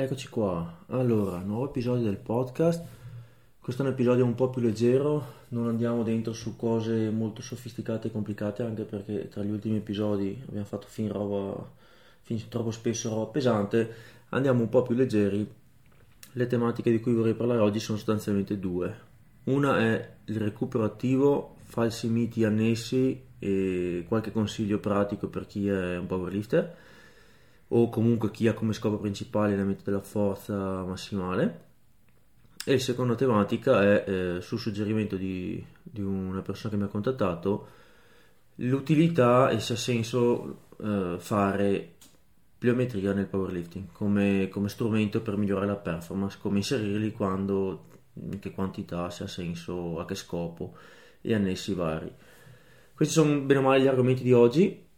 Eccoci qua, allora, nuovo episodio del podcast. Questo è un episodio un po' più leggero, non andiamo dentro su cose molto sofisticate e complicate, anche perché tra gli ultimi episodi abbiamo fatto fin roba, fin troppo spesso roba pesante. Andiamo un po' più leggeri. Le tematiche di cui vorrei parlare oggi sono sostanzialmente due. Una è il recupero attivo, falsi miti annessi e qualche consiglio pratico per chi è un powerlifter o comunque chi ha come scopo principale l'allenamento della forza massimale. E la seconda tematica è, eh, sul suggerimento di, di, una persona che mi ha contattato, l'utilità e se ha senso eh, fare pliometria nel powerlifting come, come, strumento per migliorare la performance, come inserirli quando, in che quantità, se ha senso, a che scopo e annessi vari. Questi sono bene o male gli argomenti di oggi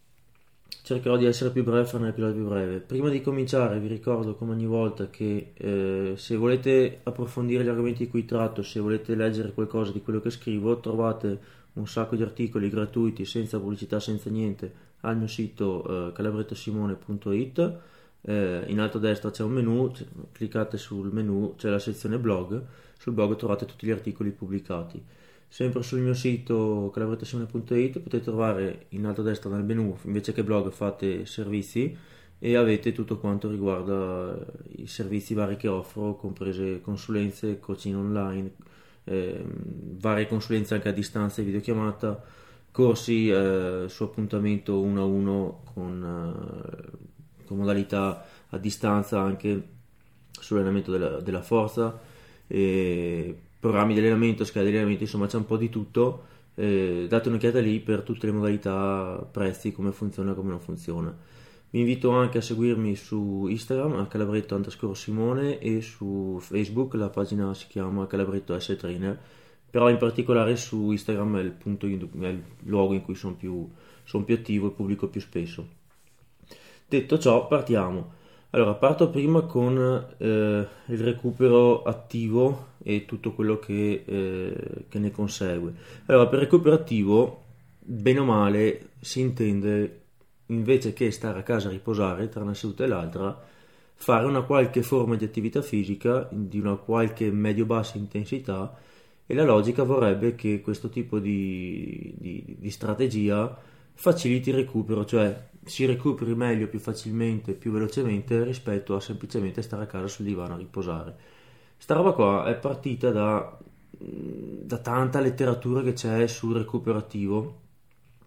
cercherò di essere più breve e fare un episodio più breve. Prima di cominciare vi ricordo come ogni volta che eh, se volete approfondire gli argomenti di cui tratto, se volete leggere qualcosa di quello che scrivo, trovate un sacco di articoli gratuiti senza pubblicità, senza niente al mio sito eh, calabrettosimone.it. Eh, in alto a destra c'è un menu, cliccate sul menu, c'è la sezione blog, sul blog trovate tutti gli articoli pubblicati. Sempre sul mio sito calabrettasimone.it potete trovare in alto a destra nel menu, invece che blog fate servizi e avete tutto quanto riguarda i servizi vari che offro, comprese consulenze, coaching online, eh, varie consulenze anche a distanza e videochiamata, corsi eh, su appuntamento uno a uno con, eh, con modalità a distanza anche sull'allenamento della, della forza. E programmi di allenamento, schede di allenamento, insomma c'è un po' di tutto. Eh, date un'occhiata lì per tutte le modalità, prezzi, come funziona e come non funziona. Vi invito anche a seguirmi su Instagram a calabretto underscore Simone e su Facebook la pagina si chiama calabretto S Trainer, però in particolare su Instagram è il, punto, è il luogo in cui sono più, sono più attivo e pubblico più spesso. Detto ciò, partiamo. Allora, parto prima con eh, il recupero attivo e tutto quello che, eh, che, ne consegue. Allora, per recupero attivo, bene o male, si intende invece che stare a casa a riposare tra una seduta e l'altra, fare una qualche forma di attività fisica di una qualche medio-bassa intensità e la logica vorrebbe che questo tipo di, di, di strategia faciliti il recupero, cioè si recuperi meglio, più facilmente, più velocemente rispetto a semplicemente stare a casa sul divano a riposare. Sta roba qua è partita da, da tanta letteratura che c'è sul recupero attivo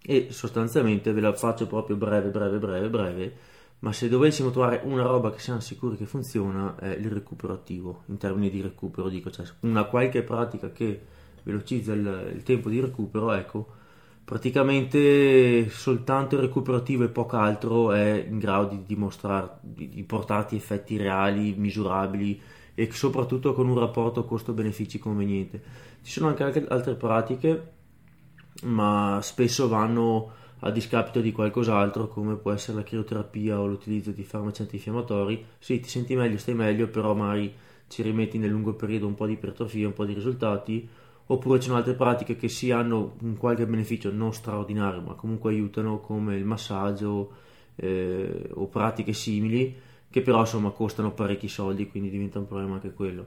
e sostanzialmente ve la faccio proprio breve, breve, breve, breve, ma se dovessimo trovare una roba che siamo sicuri che funziona è il recupero attivo, in termini di recupero dico, cioè una qualche pratica che velocizza il, il tempo di recupero, ecco, praticamente soltanto il recuperativo e poco altro è in grado di dimostrare di, di portarti effetti reali, misurabili e soprattutto con un rapporto costo-benefici conveniente. Ci sono anche altre pratiche, ma spesso vanno a discapito di qualcos'altro, come può essere la crioterapia o l'utilizzo di farmaci antinfiammatori. Sì, ti senti meglio, stai meglio, però magari ci rimetti nel lungo periodo un po' di ipertrofia, un po' di risultati oppure ci sono altre pratiche che sì hanno un qualche beneficio non straordinario ma comunque aiutano come il massaggio eh, o pratiche simili che però insomma costano parecchi soldi quindi diventa un problema anche quello.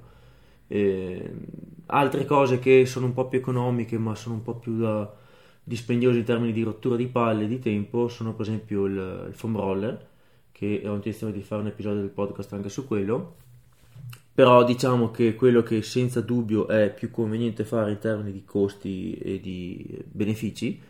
Eh, altre cose che sono un po' più economiche ma sono un po' più da, dispendiose in termini di rottura di palle e di tempo sono per esempio il, il foam roller che ho intenzione di fare un episodio del podcast anche su quello. Però diciamo che quello che senza dubbio è più conveniente fare in termini di costi e di benefici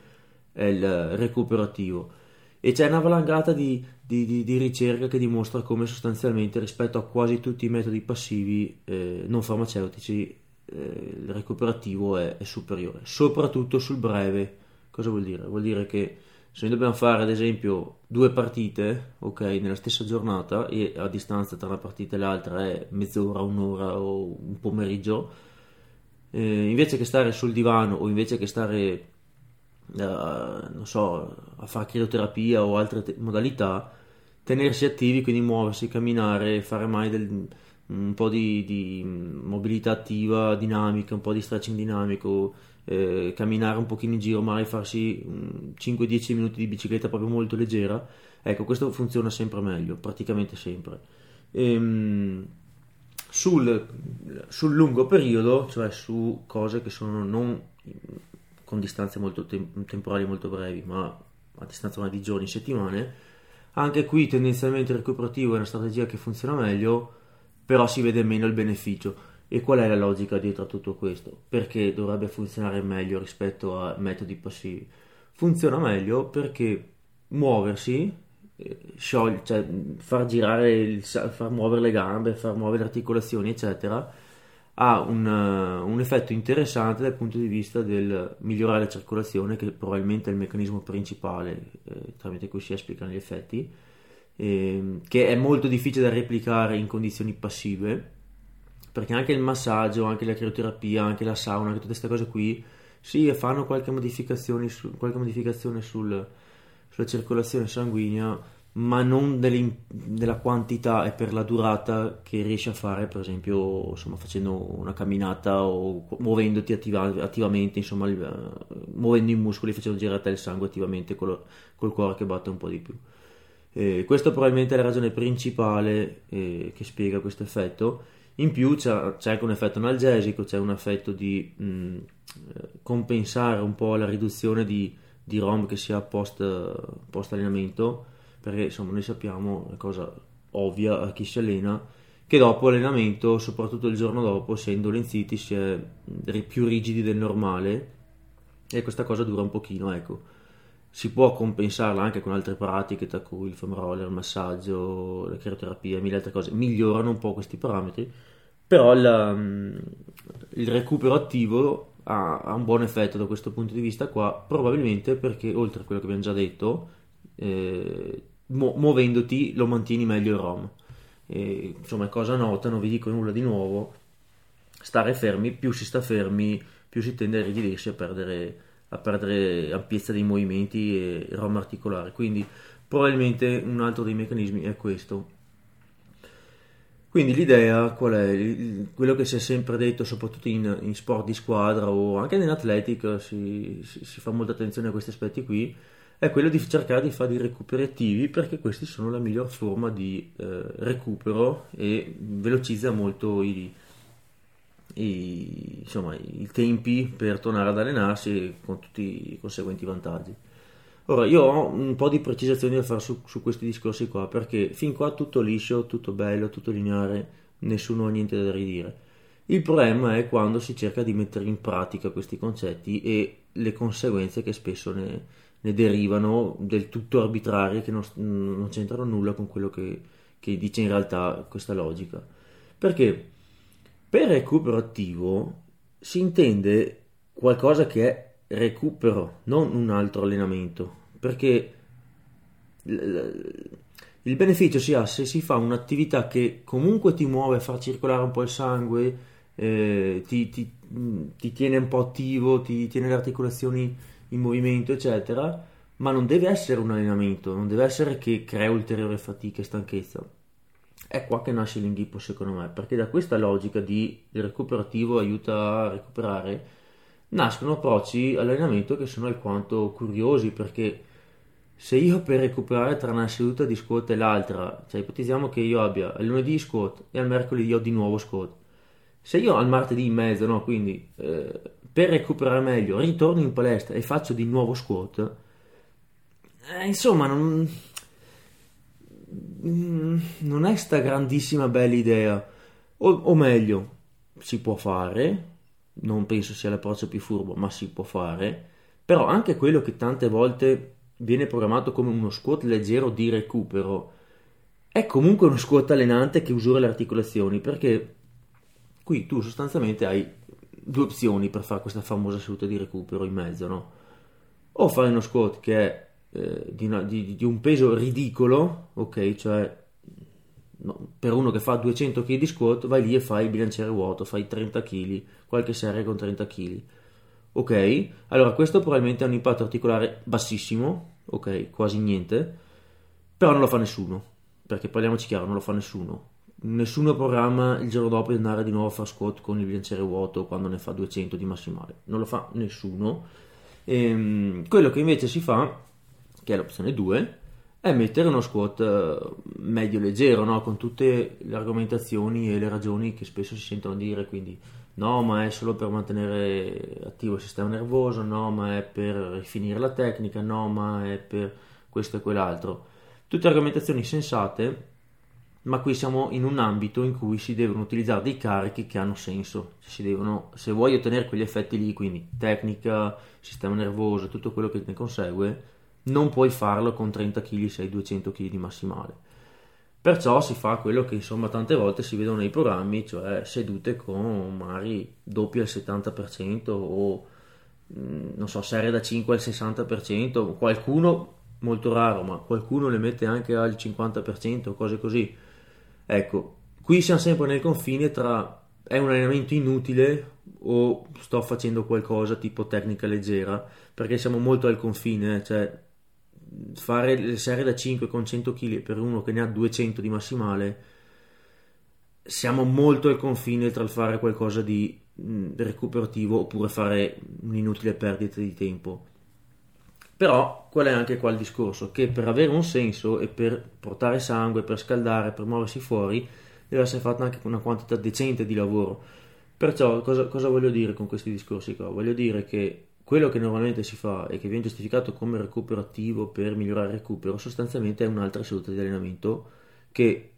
è il recupero attivo e c'è una valangata di, di, di, di ricerca che dimostra come sostanzialmente rispetto a quasi tutti i metodi passivi eh, non farmaceutici eh, il recupero attivo è, è superiore soprattutto sul breve cosa vuol dire? vuol dire che se noi dobbiamo fare ad esempio due partite, ok, nella stessa giornata e a distanza tra una partita e l'altra è mezz'ora, un'ora o un pomeriggio, eh, invece che stare sul divano o invece che stare, non so, a fare crioterapia o altre te- modalità, tenersi attivi, quindi muoversi, camminare, fare mai del, un po' di, di mobilità attiva, dinamica, un po' di stretching dinamico, eh, camminare un pochino in giro, magari farsi 5-10 mm, minuti di bicicletta proprio molto leggera, ecco questo funziona sempre meglio, praticamente sempre. ehm, sul, sul, lungo periodo, cioè su cose che sono non con distanze molto tem- temporali molto brevi, ma a distanza di giorni, settimane, anche qui tendenzialmente il recuperativo è una strategia che funziona meglio, però si vede meno il beneficio. E qual è la logica dietro a tutto questo? Perché dovrebbe funzionare meglio rispetto a metodi passivi? Funziona meglio perché muoversi, eh, sciogli, cioè far girare, il, far muovere le gambe, far muovere le articolazioni, eccetera, ha un, uh, un, effetto interessante dal punto di vista del migliorare la circolazione, che probabilmente è il meccanismo principale eh, tramite cui si esplicano gli effetti, eh, che è molto difficile da replicare in condizioni passive perché anche il massaggio, anche la crioterapia, anche la sauna, tutte queste cose qui, sì, fanno qualche modificazione, su, qualche modificazione sul, sulla circolazione sanguigna, ma non della quantità e per la durata che riesci a fare, per esempio, insomma, facendo una camminata o muovendoti attiva, attivamente, insomma, muovendo i muscoli, facendo girare il sangue attivamente col, col cuore che batte un po' di più. Eh, questa probabilmente è la ragione principale eh, che spiega questo effetto in più c'è, c'è, anche un effetto analgesico, c'è un effetto di mh, mm, compensare un po' la riduzione di, di ROM che si ha post, post allenamento, perché insomma noi sappiamo, una cosa ovvia a chi si allena, che dopo allenamento, soprattutto il giorno dopo, si è indolenziti, si è più rigidi del normale e questa cosa dura un pochino, ecco. Si può compensarla anche con altre pratiche, tra cui il foam roller, il massaggio, la crioterapia, mille altre cose, migliorano un po' questi parametri, però il, mm, il recupero attivo ha, ha, un buon effetto da questo punto di vista qua, probabilmente perché oltre a quello che abbiamo già detto, eh, mu- muovendoti lo mantieni meglio il ROM. E, insomma, è cosa nota, non vi dico nulla di nuovo. Stare fermi, più si sta fermi, più si tende a rigidirsi a perdere, a perdere ampiezza dei movimenti e ROM articolare. Quindi, probabilmente un altro dei meccanismi è questo. Quindi l'idea qual è? Quello che si è sempre detto, soprattutto in, in sport di squadra o anche nell'atletica, si, si, si, fa molta attenzione a questi aspetti qui, è quello di cercare di fare dei recuperi attivi perché questi sono la miglior forma di eh, recupero e velocizza molto i, i, insomma, i tempi per tornare ad allenarsi con tutti i conseguenti vantaggi. Ora, io ho un po' di precisazioni da fare su, su, questi discorsi qua, perché fin qua tutto liscio, tutto bello, tutto lineare, nessuno ha niente da ridire. Il problema è quando si cerca di mettere in pratica questi concetti e le conseguenze che spesso ne, ne derivano del tutto arbitrarie, che non, non, c'entrano nulla con quello che, che dice in realtà questa logica. Perché per recupero attivo si intende qualcosa che è recupero, non un altro allenamento perché il beneficio si ha se si fa un'attività che comunque ti muove, fa circolare un po' il sangue, eh, ti, ti, ti, tiene un po' attivo, ti tiene le articolazioni in movimento, eccetera, ma non deve essere un allenamento, non deve essere che crea ulteriore fatica e stanchezza. È qua che nasce l'inghippo secondo me, perché da questa logica di il recuperativo aiuta a recuperare, nascono approcci all'allenamento che sono alquanto curiosi, perché se io per recuperare tra una seduta di squat e l'altra, cioè ipotizziamo che io abbia il lunedì squat e al mercoledì ho di nuovo squat, se io al martedì in mezzo, no, quindi eh, per recuperare meglio ritorno in palestra e faccio di nuovo squat, eh, insomma non, mm, non è sta grandissima bella idea, o, o meglio, si può fare, non penso sia l'approccio più furbo, ma si può fare, però anche quello che tante volte viene programmato come uno squat leggero di recupero, è comunque uno squat allenante che usura le articolazioni perché qui tu sostanzialmente hai due opzioni per fare questa famosa seduta di recupero in mezzo, no? O fai uno squat che è eh, di, una, di, di, un peso ridicolo, ok, cioè no, per uno che fa 200 kg di squat vai lì e fai il bilanciere vuoto, fai 30 kg, qualche serie con 30 kg ok? Allora questo probabilmente ha un impatto articolare bassissimo, ok? Quasi niente, però non lo fa nessuno, perché parliamoci chiaro, non lo fa nessuno. Nessuno programma il giorno dopo di andare di nuovo a fare squat con il bilanciere vuoto quando ne fa 200 di massimale, non lo fa nessuno. E, ehm, quello che invece si fa, che è l'opzione 2, è mettere uno squat eh, medio leggero, no? con tutte le argomentazioni e le ragioni che spesso si sentono dire, quindi no, ma è solo per mantenere attivo il sistema nervoso, no, ma è per rifinire la tecnica, no, ma è per questo e quell'altro. Tutte argomentazioni sensate, ma qui siamo in un ambito in cui si devono utilizzare dei carichi che hanno senso. Devono, se vuoi ottenere quegli effetti lì, quindi tecnica, sistema nervoso, tutto quello che ne consegue, non puoi farlo con 30 kg se hai 200 kg di massimale. Perciò si fa quello che insomma tante volte si vedono nei programmi, cioè sedute con magari doppio al 70% o mm, non so, serie da 5 al 60%, qualcuno molto raro, ma qualcuno le mette anche al 50%, cose così. Ecco, qui siamo sempre nel confine tra è un allenamento inutile o sto facendo qualcosa tipo tecnica leggera, perché siamo molto al confine, cioè fare le serie da 5 con 100 kg per uno che ne ha 200 di massimale, siamo molto al confine tra il fare qualcosa di mm, recuperativo oppure fare un'inutile perdita di tempo. Però qual è anche qua il discorso? Che per avere un senso e per portare sangue, per scaldare, per muoversi fuori, deve essere fatta anche una quantità decente di lavoro. Perciò cosa, cosa voglio dire con questi discorsi qua? Voglio dire che quello che normalmente si fa e che viene giustificato come recupero attivo per migliorare il recupero sostanzialmente è un'altra seduta di allenamento che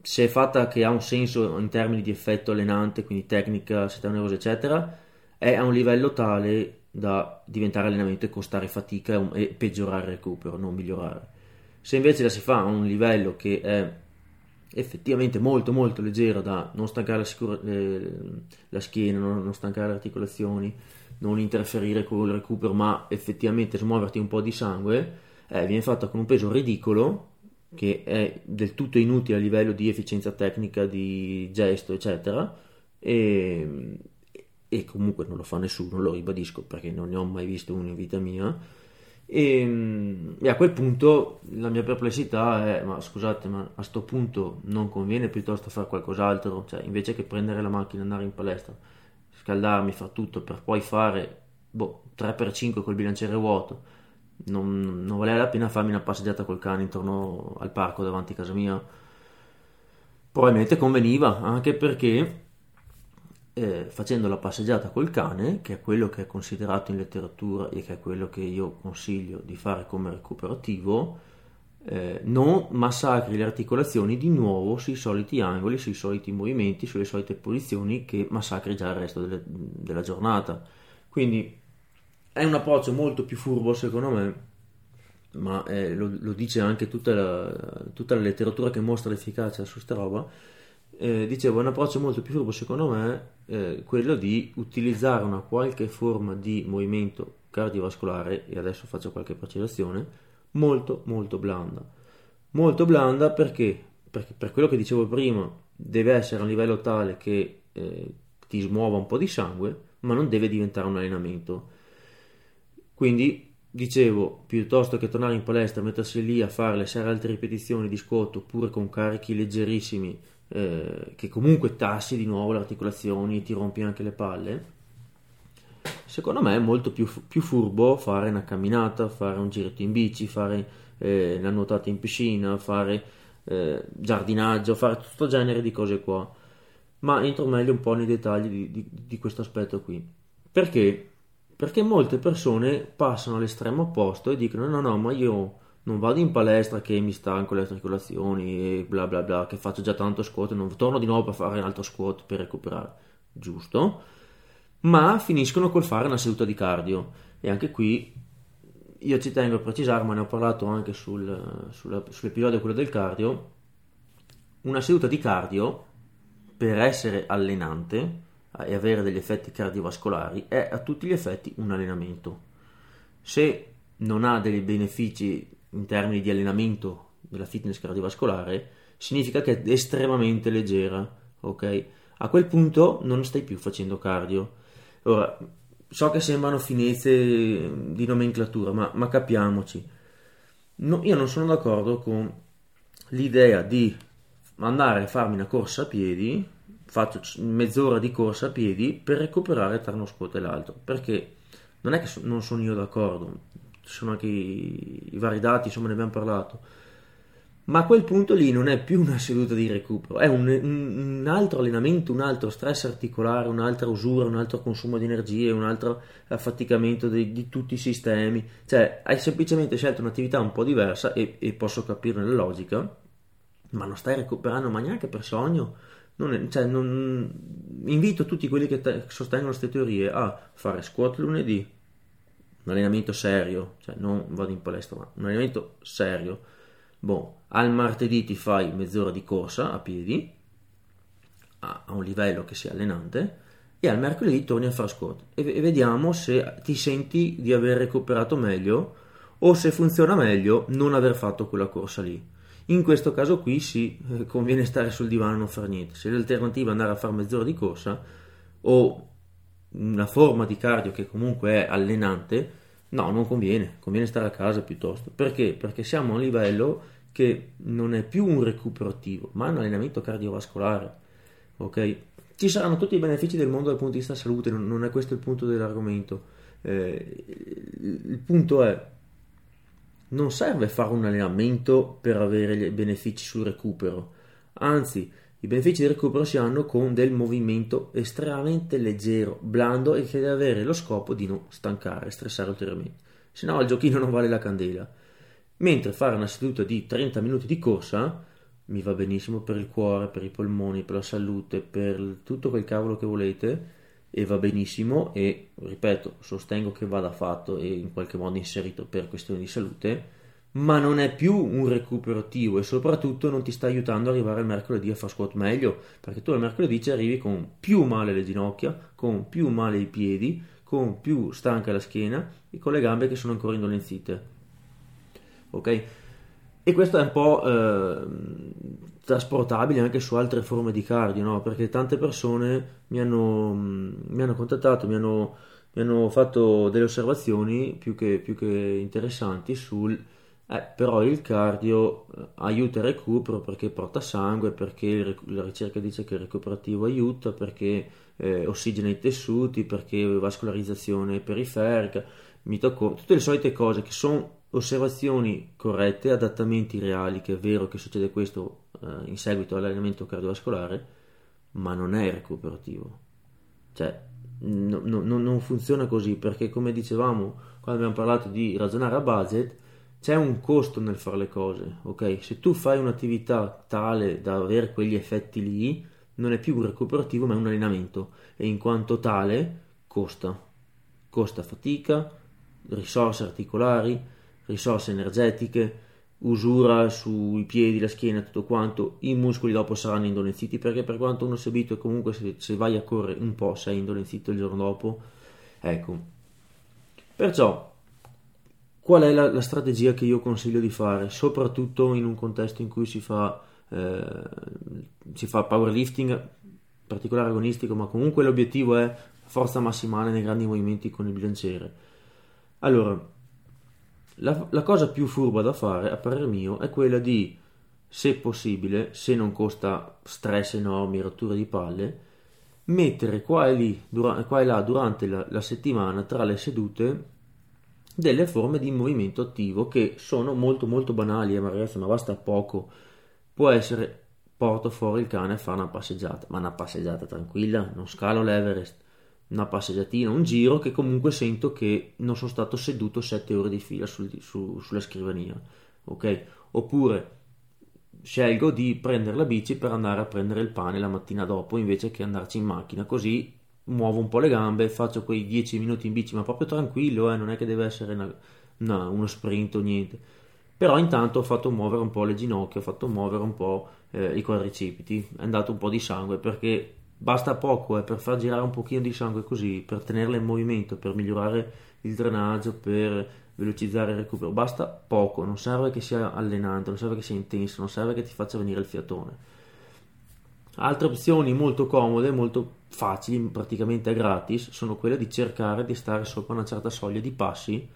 se è fatta che ha un senso in termini di effetto allenante, quindi tecnica, sistema nervoso eccetera, è a un livello tale da diventare allenamento e costare fatica e peggiorare il recupero, non migliorare. Se invece la si fa a un livello che è effettivamente molto molto leggero da non stancare la, sicura, eh, la schiena, non, non stancare le articolazioni, non interferire con il recupero, ma effettivamente smuoverti un po' di sangue, eh, viene fatta con un peso ridicolo, che è del tutto inutile a livello di efficienza tecnica, di gesto, eccetera, e, e comunque non lo fa nessuno, lo ribadisco perché non ne ho mai visto uno in vita mia. E, e, a quel punto la mia perplessità è: ma scusate, ma a questo punto non conviene piuttosto fare qualcos'altro? Cioè, invece che prendere la macchina andare in palestra, scaldarmi, far tutto per poi fare boh, 3x5 col bilanciere vuoto. Non, non, valeva la pena farmi una passeggiata col cane intorno al parco davanti a casa mia. Probabilmente conveniva, anche perché eh, facendo la passeggiata col cane, che è quello che è considerato in letteratura e che è quello che io consiglio di fare come recupero attivo, eh, non massacri le articolazioni di nuovo sui soliti angoli, sui soliti movimenti, sulle solite posizioni che massacri già il resto delle, della giornata. Quindi è un approccio molto più furbo secondo me, ma eh, lo, lo, dice anche tutta la, tutta la, letteratura che mostra l'efficacia su sta roba. Eh, dicevo, è un approccio molto più furbo secondo me, eh, quello di utilizzare una qualche forma di movimento cardiovascolare, e adesso faccio qualche precisazione, molto molto blanda. Molto blanda perché? Perché per quello che dicevo prima, deve essere a un livello tale che eh, ti smuova un po' di sangue, ma non deve diventare un allenamento. Quindi dicevo, piuttosto che tornare in palestra, mettersi lì a fare le sei altre ripetizioni di scotto oppure con carichi leggerissimi eh, che comunque tassi di nuovo le articolazioni e ti rompi anche le palle, Secondo me è molto più, più furbo fare una camminata, fare un giretto in bici, fare eh, la nuotata in piscina, fare eh, giardinaggio, fare tutto genere di cose qua. Ma entro meglio un po' nei dettagli di, di, di questo aspetto qui. Perché? Perché molte persone passano all'estremo opposto e dicono no no ma io non vado in palestra che mi stanco le articolazioni e bla bla bla che faccio già tanto squat e non torno di nuovo per fare un altro squat per recuperare. Giusto? Ma finiscono col fare una seduta di cardio. E anche qui io ci tengo a precisare, ma ne ho parlato anche sul, sul, sull'episodio quello del cardio, una seduta di cardio per essere allenante e avere degli effetti cardiovascolari è a tutti gli effetti un allenamento. Se non ha dei benefici in termini di allenamento della fitness cardiovascolare, significa che è estremamente leggera, ok? A quel punto non stai più facendo cardio Ora, so che sembrano finezze di nomenclatura, ma, ma capiamoci. No, io non sono d'accordo con l'idea di andare a farmi una corsa a piedi, faccio mezz'ora di corsa a piedi per recuperare tra uno squat e l'altro, perché non è che so, non sono io d'accordo, ci sono anche i, i vari dati, insomma ne abbiamo parlato. Ma a quel punto lì non è più una seduta di recupero, è un, un, altro allenamento, un altro stress articolare, un'altra usura, un altro consumo di energie, un altro affaticamento di, di tutti i sistemi. Cioè, hai semplicemente scelto un'attività un po' diversa e, e posso capirne la logica, ma non stai recuperando ma neanche per sogno. Non è, cioè, non... Invito tutti quelli che te, sostengono queste teorie a fare squat lunedì, un allenamento serio, cioè non vado in palestra, ma un allenamento serio. Boh, al martedì ti fai mezz'ora di corsa a piedi, a, a un livello che sia allenante, e al mercoledì torni a fare squat e, e vediamo se ti senti di aver recuperato meglio o se funziona meglio non aver fatto quella corsa lì. In questo caso qui sì, conviene stare sul divano e non fare niente. Se l'alternativa è andare a fare mezz'ora di corsa o una forma di cardio che comunque è allenante, no, non conviene, conviene stare a casa piuttosto. Perché? Perché siamo a un livello che non è più un recupero attivo, ma un allenamento cardiovascolare. Ok? Ci saranno tutti i benefici del mondo dal punto di vista salute, non è questo il punto dell'argomento. Eh, il punto è non serve fare un allenamento per avere benefici sul recupero, anzi i benefici del recupero si hanno con del movimento estremamente leggero, blando e che deve avere lo scopo di non stancare, stressare ulteriormente. Se no il giochino non vale la candela. Mentre fare una seduta di 30 minuti di corsa mi va benissimo per il cuore, per i polmoni, per la salute, per tutto quel cavolo che volete e va benissimo e ripeto, sostengo che vada fatto e in qualche modo inserito per questioni di salute ma non è più un recupero attivo e soprattutto non ti sta aiutando ad arrivare al mercoledì a fare squat meglio, perché tu al mercoledì ci arrivi con più male le ginocchia, con più male i piedi, con più stanca la schiena e con le gambe che sono ancora indolenzite. Ok? E questo è un po' eh, trasportabile anche su altre forme di cardio, no? Perché tante persone mi hanno, mi hanno contattato, mi hanno, mi hanno, fatto delle osservazioni più che, più che interessanti sul eh, però il cardio eh, aiuta il recupero perché porta sangue, perché la ricerca dice che il recuperativo aiuta, perché eh, ossigena i tessuti, perché vascolarizzazione periferica, mitocondria, tutte le solite cose che sono osservazioni corrette, adattamenti reali, che è vero che succede questo eh, in seguito all'allenamento cardiovascolare, ma non è recuperativo. Cioè, no, no, non funziona così perché come dicevamo quando abbiamo parlato di ragionare a budget, c'è un costo nel fare le cose, ok? Se tu fai un'attività tale da avere quegli effetti lì, non è più un recuperativo ma è un allenamento e in quanto tale costa. Costa fatica, risorse articolari, risorse energetiche, usura sui piedi, la schiena, tutto quanto, i muscoli dopo saranno indolenziti perché per quanto uno sia abito e comunque se, se vai a correre un po' sei indolenzito il giorno dopo, ecco. Perciò Qual è la, la, strategia che io consiglio di fare, soprattutto in un contesto in cui si fa, eh, si fa powerlifting, particolare agonistico, ma comunque l'obiettivo è forza massimale nei grandi movimenti con il bilanciere. Allora, la, la cosa più furba da fare, a parer mio, è quella di, se possibile, se non costa stress enormi, rotture di palle, mettere qua e, lì, dura, qua e là durante la, la settimana tra le sedute delle forme di movimento attivo che sono molto molto banali, eh, ma ragazzi, ma basta poco. Può essere porto fuori il cane a fare una passeggiata, ma una passeggiata tranquilla, non scalo l'Everest, una passeggiatina, un giro che comunque sento che non sono stato seduto 7 ore di fila sul, su, sulla scrivania, ok? Oppure scelgo di prendere la bici per andare a prendere il pane la mattina dopo invece che andarci in macchina, così muovo un po' le gambe, faccio quei 10 minuti in bici, ma proprio tranquillo, eh, non è che deve essere una, una, uno sprint o niente. Però intanto ho fatto muovere un po' le ginocchia, ho fatto muovere un po' eh, i quadricipiti, è andato un po' di sangue perché basta poco eh, per far girare un pochino di sangue così, per tenerla in movimento, per migliorare il drenaggio, per velocizzare il recupero. Basta poco, non serve che sia allenante, non serve che sia intenso, non serve che ti faccia venire il fiatone. Altre opzioni molto comode, molto facili, praticamente gratis, sono quelle di cercare di stare sopra una certa soglia di passi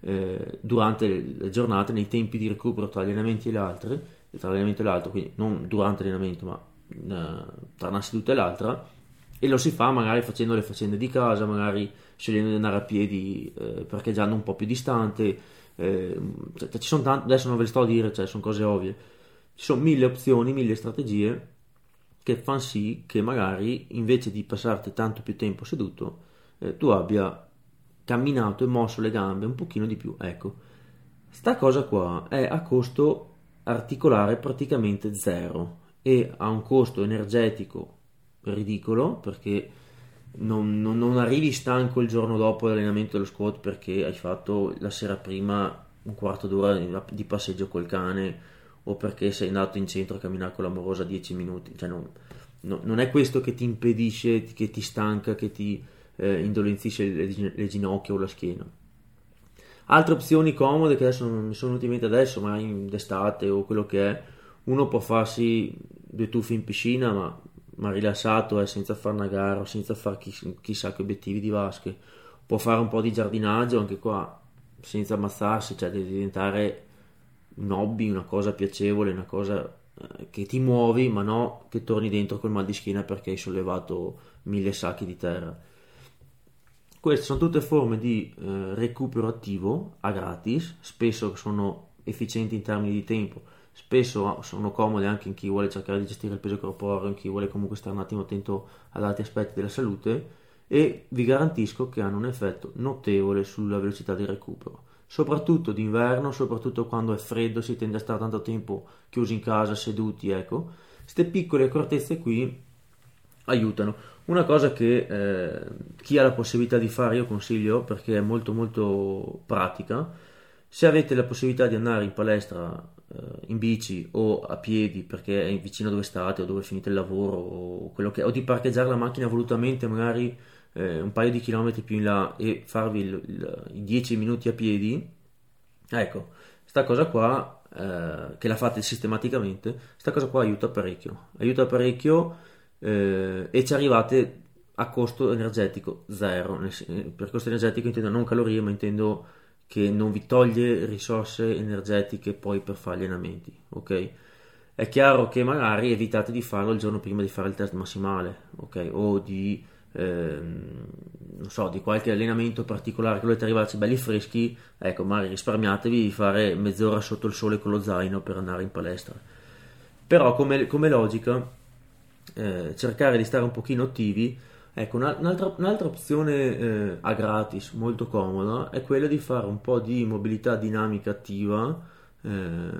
eh, durante le giornate, nei tempi di recupero tra allenamenti e l'altro, tra l'allenamento e l'altro, quindi non durante l'allenamento, ma eh, tra una seduta e l'altra, e lo si fa magari facendo le faccende di casa, magari scegliendo di andare a piedi eh, parcheggiando un po' più distante. Eh, cioè, ci sono tante, adesso non ve le sto a dire, cioè, sono cose ovvie. Ci sono mille opzioni, mille strategie che fanno sì che magari invece di passarti tanto più tempo seduto, eh, tu abbia camminato e mosso le gambe un pochino di più. Ecco, sta cosa qua è a costo articolare praticamente zero e ha un costo energetico ridicolo perché non, non, non, arrivi stanco il giorno dopo l'allenamento dello squat perché hai fatto la sera prima un quarto d'ora di passeggio col cane o perché sei andato in centro a camminare con l'amorosa 10 minuti. Cioè non, no, non, è questo che ti impedisce, che ti stanca, che ti eh, indolenzisce le, le, ginocchia o la schiena. Altre opzioni comode che adesso non mi sono venute in mente adesso, ma in d'estate o quello che è, uno può farsi due tuffi in piscina, ma ma rilassato, eh, senza fare una gara, senza fare chiss- chissà che obiettivi di vasche. Può fare un po' di giardinaggio anche qua, senza ammazzarsi, cioè deve diventare un hobby, una cosa piacevole, una cosa eh, che ti muovi, ma no che torni dentro col mal di schiena perché hai sollevato mille sacchi di terra. Queste sono tutte forme di eh, recupero attivo a gratis, spesso sono efficienti in termini di tempo spesso sono comode anche in chi vuole cercare di gestire il peso corporeo, in chi vuole comunque stare un attimo attento ad altri aspetti della salute e vi garantisco che hanno un effetto notevole sulla velocità del recupero. Soprattutto d'inverno, soprattutto quando è freddo, si tende a stare tanto tempo chiusi in casa, seduti, ecco. Queste piccole accortezze qui aiutano. Una cosa che eh, chi ha la possibilità di fare io consiglio perché è molto molto pratica, se avete la possibilità di andare in palestra eh, in bici o a piedi perché è vicino dove state o dove finite il lavoro o, quello che, o di parcheggiare la macchina volutamente magari eh, un paio di chilometri più in là e farvi il, il, i 10 minuti a piedi, ecco, sta cosa qua eh, che la fate sistematicamente, sta cosa qua aiuta parecchio, aiuta parecchio eh, e ci arrivate a costo energetico zero, per costo energetico intendo non calorie ma intendo che non vi toglie risorse energetiche poi per fare gli allenamenti, ok? È chiaro che magari evitate di farlo il giorno prima di fare il test massimale, ok? O di, ehm, non so, di qualche allenamento particolare che volete arrivarci belli freschi, ecco, magari risparmiatevi di fare mezz'ora sotto il sole con lo zaino per andare in palestra. Però come, come logica, eh, cercare di stare un pochino attivi Ecco, un'altra, un'altra opzione eh, a gratis molto comoda è quella di fare un po' di mobilità dinamica attiva eh,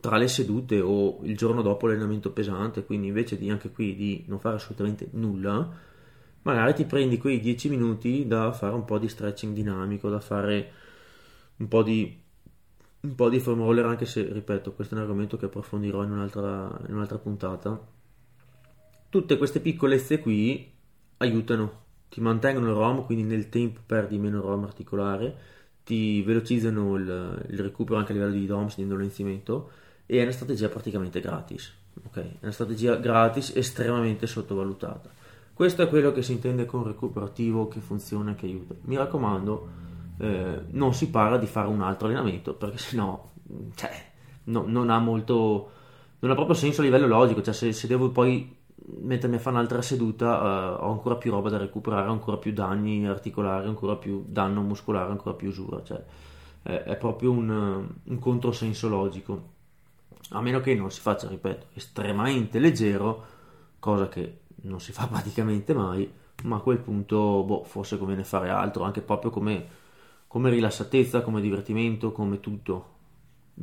tra le sedute o il giorno dopo l'allenamento pesante, quindi invece di anche qui di non fare assolutamente nulla, magari ti prendi quei 10 minuti da fare un po' di stretching dinamico, da fare un po' di, un po' di foam roller, anche se, ripeto, questo è un argomento che approfondirò in un'altra, in un'altra puntata. Tutte queste piccolezze qui aiutano, ti mantengono il ROM, quindi nel tempo perdi meno ROM articolare, ti velocizzano il, il recupero anche a livello di DOMS, di indolenzimento, e è una strategia praticamente gratis. Okay? È una strategia gratis estremamente sottovalutata. Questo è quello che si intende con recupero attivo che funziona che aiuta. Mi raccomando, eh, non si parla di fare un altro allenamento perché sennò cioè, no, non ha molto non ha proprio senso a livello logico. Cioè, se, se devo poi mettermi a fare un'altra seduta uh, ho ancora più roba da recuperare, ancora più danni articolari, ancora più danno muscolare, ancora più usura. Cioè, è, è proprio un, un controsenso logico. A meno che non si faccia, ripeto, estremamente leggero, cosa che non si fa praticamente mai, ma a quel punto boh, forse conviene fare altro, anche proprio come, come rilassatezza, come divertimento, come tutto.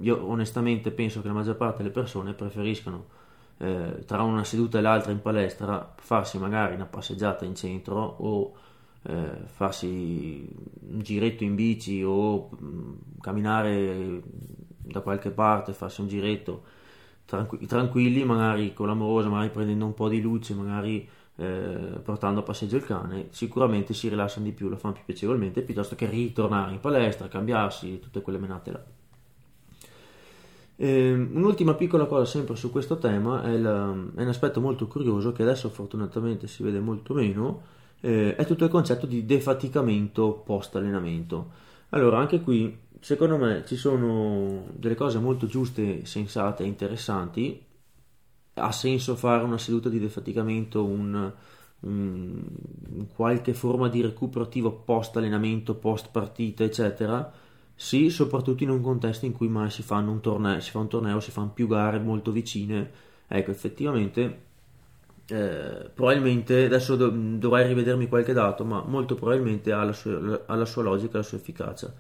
Io onestamente penso che la maggior parte delle persone preferiscano eh, tra una seduta e l'altra in palestra farsi magari una passeggiata in centro o eh, farsi un giretto in bici o mh, mm, camminare da qualche parte, farsi un giretto tranqu- tranquilli, magari con l'amorosa, magari prendendo un po' di luce, magari eh, portando a passeggio il cane, sicuramente si rilassano di più, lo fanno più piacevolmente piuttosto che ritornare in palestra, cambiarsi, tutte quelle menate là. Eh, un'ultima piccola cosa sempre su questo tema è, la, è, un aspetto molto curioso che adesso fortunatamente si vede molto meno, eh, è tutto il concetto di defaticamento post allenamento. Allora anche qui secondo me ci sono delle cose molto giuste, sensate e interessanti, ha senso fare una seduta di defaticamento, un, um, qualche forma di recupero attivo post allenamento, post partita, eccetera, sì, soprattutto in un contesto in cui mai si, un torneo, si fa un torneo, si fanno più gare molto vicine. Ecco, effettivamente, eh, probabilmente, adesso do, dovrei rivedermi qualche dato, ma molto probabilmente ha la sua, la sua logica, la sua efficacia.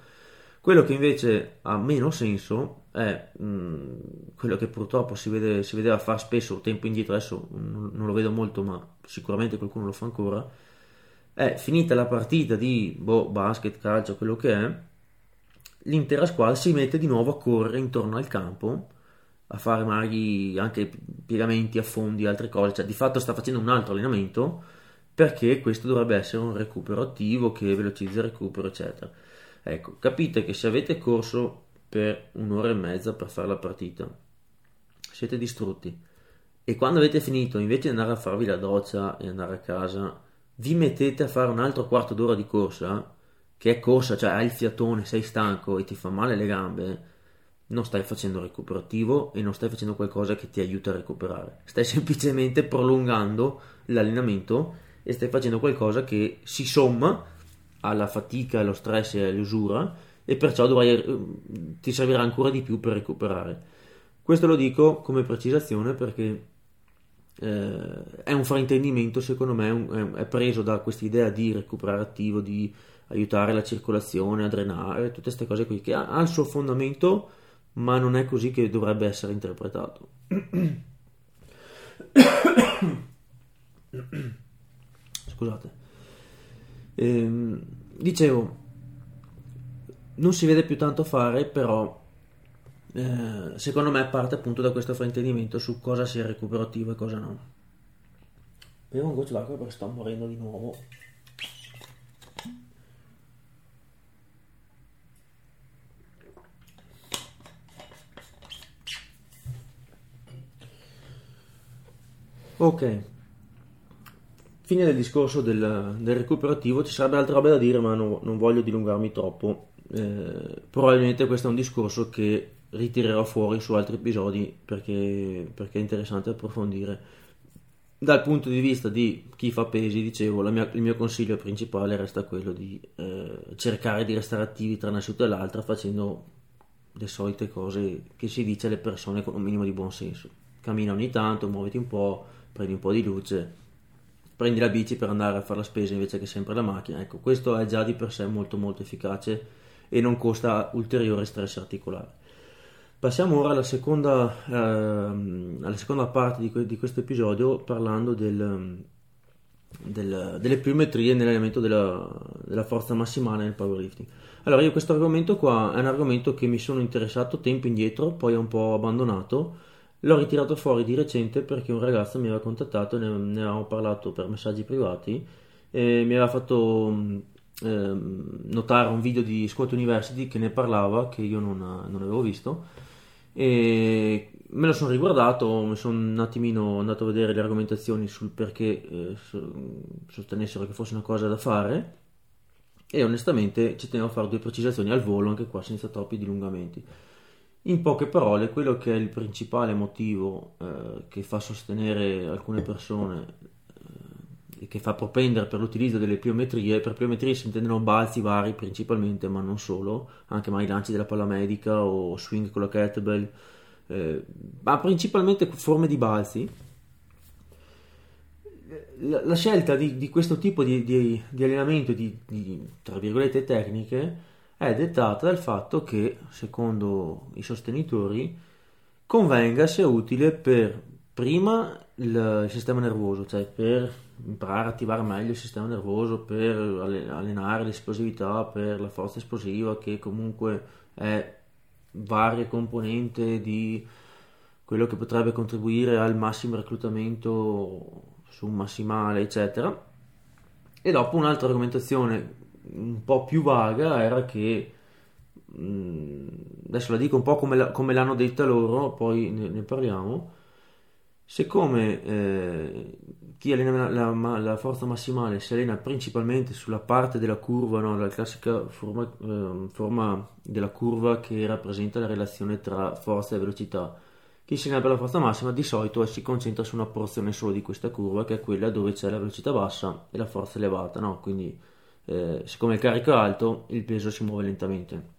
Quello che invece ha meno senso è mh, mm, quello che purtroppo si, vede, si, vedeva fare spesso tempo indietro, adesso non, non, lo vedo molto, ma sicuramente qualcuno lo fa ancora. È finita la partita di boh, basket, calcio, quello che è, l'intera squadra si mette di nuovo a correre intorno al campo, a fare magari anche piegamenti, affondi, altre cose, cioè di fatto sta facendo un altro allenamento perché questo dovrebbe essere un recupero attivo che velocizza il recupero, eccetera. Ecco, capite che se avete corso per un'ora e mezza per fare la partita, siete distrutti. E quando avete finito, invece di andare a farvi la doccia e andare a casa, vi mettete a fare un altro quarto d'ora di corsa, che è corsa, cioè hai il fiatone, sei stanco e ti fa male le gambe, non stai facendo recupero attivo e non stai facendo qualcosa che ti aiuta a recuperare. Stai semplicemente prolungando l'allenamento e stai facendo qualcosa che si somma alla fatica, allo stress e all'usura e perciò dovrai, eh, ti servirà ancora di più per recuperare. Questo lo dico come precisazione perché eh, è un fraintendimento, secondo me, è preso da questa idea di recuperare attivo, di aiutare la circolazione, a drenare, tutte queste cose qui che ha, ha il suo fondamento, ma non è così che dovrebbe essere interpretato. Scusate. Ehm, dicevo, non si vede più tanto fare, però eh, secondo me parte appunto da questo fraintendimento su cosa sia recuperativo e cosa no. Bevo un goccio d'acqua perché sto morendo di nuovo. Ok, fine del discorso del, del recupero attivo, ci sarebbe altra roba da dire, ma no, non voglio dilungarmi troppo. Eh, probabilmente questo è un discorso che ritirerò fuori su altri episodi perché, perché, è interessante approfondire. Dal punto di vista di chi fa pesi, dicevo, mia, il mio consiglio principale resta quello di eh, cercare di restare attivi tra una seduta e l'altra facendo le solite cose che si dice alle persone con un minimo di buon senso. Cammina ogni tanto, muoviti un po', prendi un po' di luce, prendi la bici per andare a fare la spesa invece che sempre la macchina. Ecco, questo è già di per sé molto molto efficace e non costa ulteriore stress articolare. Passiamo ora alla seconda, ehm, alla seconda parte di, que- di, questo episodio parlando del, del, delle pliometrie nell'elemento della, della, forza massimale nel powerlifting. Allora, io questo argomento qua è un argomento che mi sono interessato tempo indietro, poi ho un po' abbandonato L'ho ritirato fuori di recente perché un ragazzo mi aveva contattato, ne, ne avevamo parlato per messaggi privati e mi aveva fatto eh, notare un video di Squat University che ne parlava, che io non, non avevo visto e me lo sono riguardato, mi sono un attimino andato a vedere le argomentazioni sul perché eh, sostenessero che fosse una cosa da fare e onestamente ci tenevo a fare due precisazioni al volo anche qua senza troppi dilungamenti. In poche parole, quello che è il principale motivo eh, che fa sostenere alcune persone eh, e che fa propendere per l'utilizzo delle pliometrie, per pliometrie si intendono balzi vari principalmente, ma non solo, anche mai lanci della palla medica o swing con la kettlebell, eh, ma principalmente forme di balzi. La, la scelta di, di, questo tipo di, di, di allenamento, di, tra virgolette, tecniche, è dettata dal fatto che, secondo i sostenitori, convenga sia utile per prima il sistema nervoso, cioè per imparare a attivare meglio il sistema nervoso, per allenare l'esplosività, per la forza esplosiva che comunque è varie componenti di quello che potrebbe contribuire al massimo reclutamento su un massimale, eccetera. E dopo un'altra argomentazione un po' più vaga era che mm, adesso la dico un po' come, la, come l'hanno detta loro, poi ne, ne parliamo. Siccome eh, chi allena la, la, la, forza massimale si allena principalmente sulla parte della curva, no, la classica forma, eh, forma, della curva che rappresenta la relazione tra forza e velocità, chi si allena per la forza massima di solito si concentra su una porzione solo di questa curva, che è quella dove c'è la velocità bassa e la forza elevata, no? Quindi, eh, siccome il carico è alto, il peso si muove lentamente.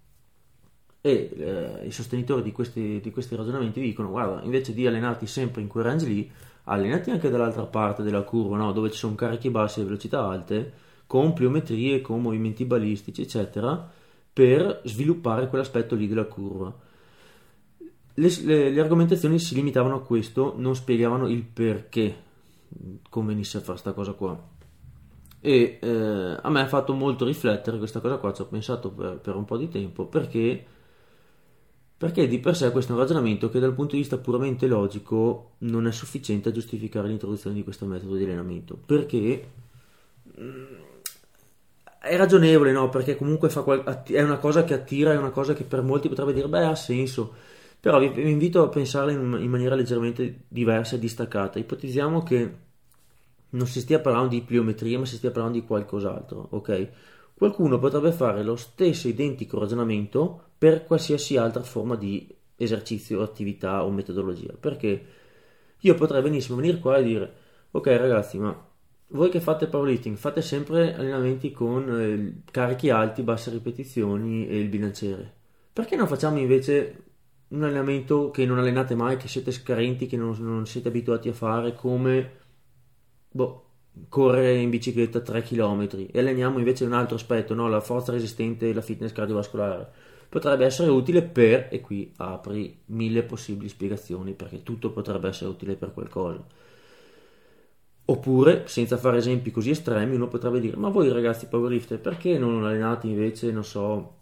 E eh, i sostenitori di questi, di questi ragionamenti dicono: guarda, invece di allenarti sempre in quel range lì, allenati anche dall'altra parte della curva, no? dove ci sono carichi bassi e velocità alte, con pliometrie, con movimenti balistici, eccetera, per sviluppare quell'aspetto lì della curva. Le, le, le, argomentazioni si limitavano a questo, non spiegavano il perché convenisse fare questa cosa qua. E eh, a me ha fatto molto riflettere questa cosa qua, ci ho pensato per, per un po' di tempo, perché perché di per sé questo è un ragionamento che dal punto di vista puramente logico non è sufficiente a giustificare l'introduzione di questo metodo di allenamento. Perché mm, è ragionevole, no? Perché comunque qual- è una cosa che attira, è una cosa che per molti potrebbe dire, beh, ha senso. Però vi, vi invito a pensarla in, in maniera leggermente diversa e distaccata. Ipotizziamo che non si stia parlando di pliometria, ma si stia parlando di qualcos'altro, ok? Qualcuno potrebbe fare lo stesso identico ragionamento per qualsiasi altra forma di esercizio, attività o metodologia. Perché io potrei benissimo venire qua e dire, ok ragazzi, ma voi che fate powerlifting fate sempre allenamenti con eh, carichi alti, basse ripetizioni e il bilanciere. Perché non facciamo invece un allenamento che non allenate mai, che siete scarenti, che non, non siete abituati a fare come boh, correre in bicicletta 3 km e alleniamo invece un altro aspetto, no? la forza resistente e la fitness cardiovascolare potrebbe essere utile per, e qui apri mille possibili spiegazioni perché tutto potrebbe essere utile per qualcosa. Oppure, senza fare esempi così estremi, uno potrebbe dire: Ma voi ragazzi powerlifter, perché non allenate invece, non so,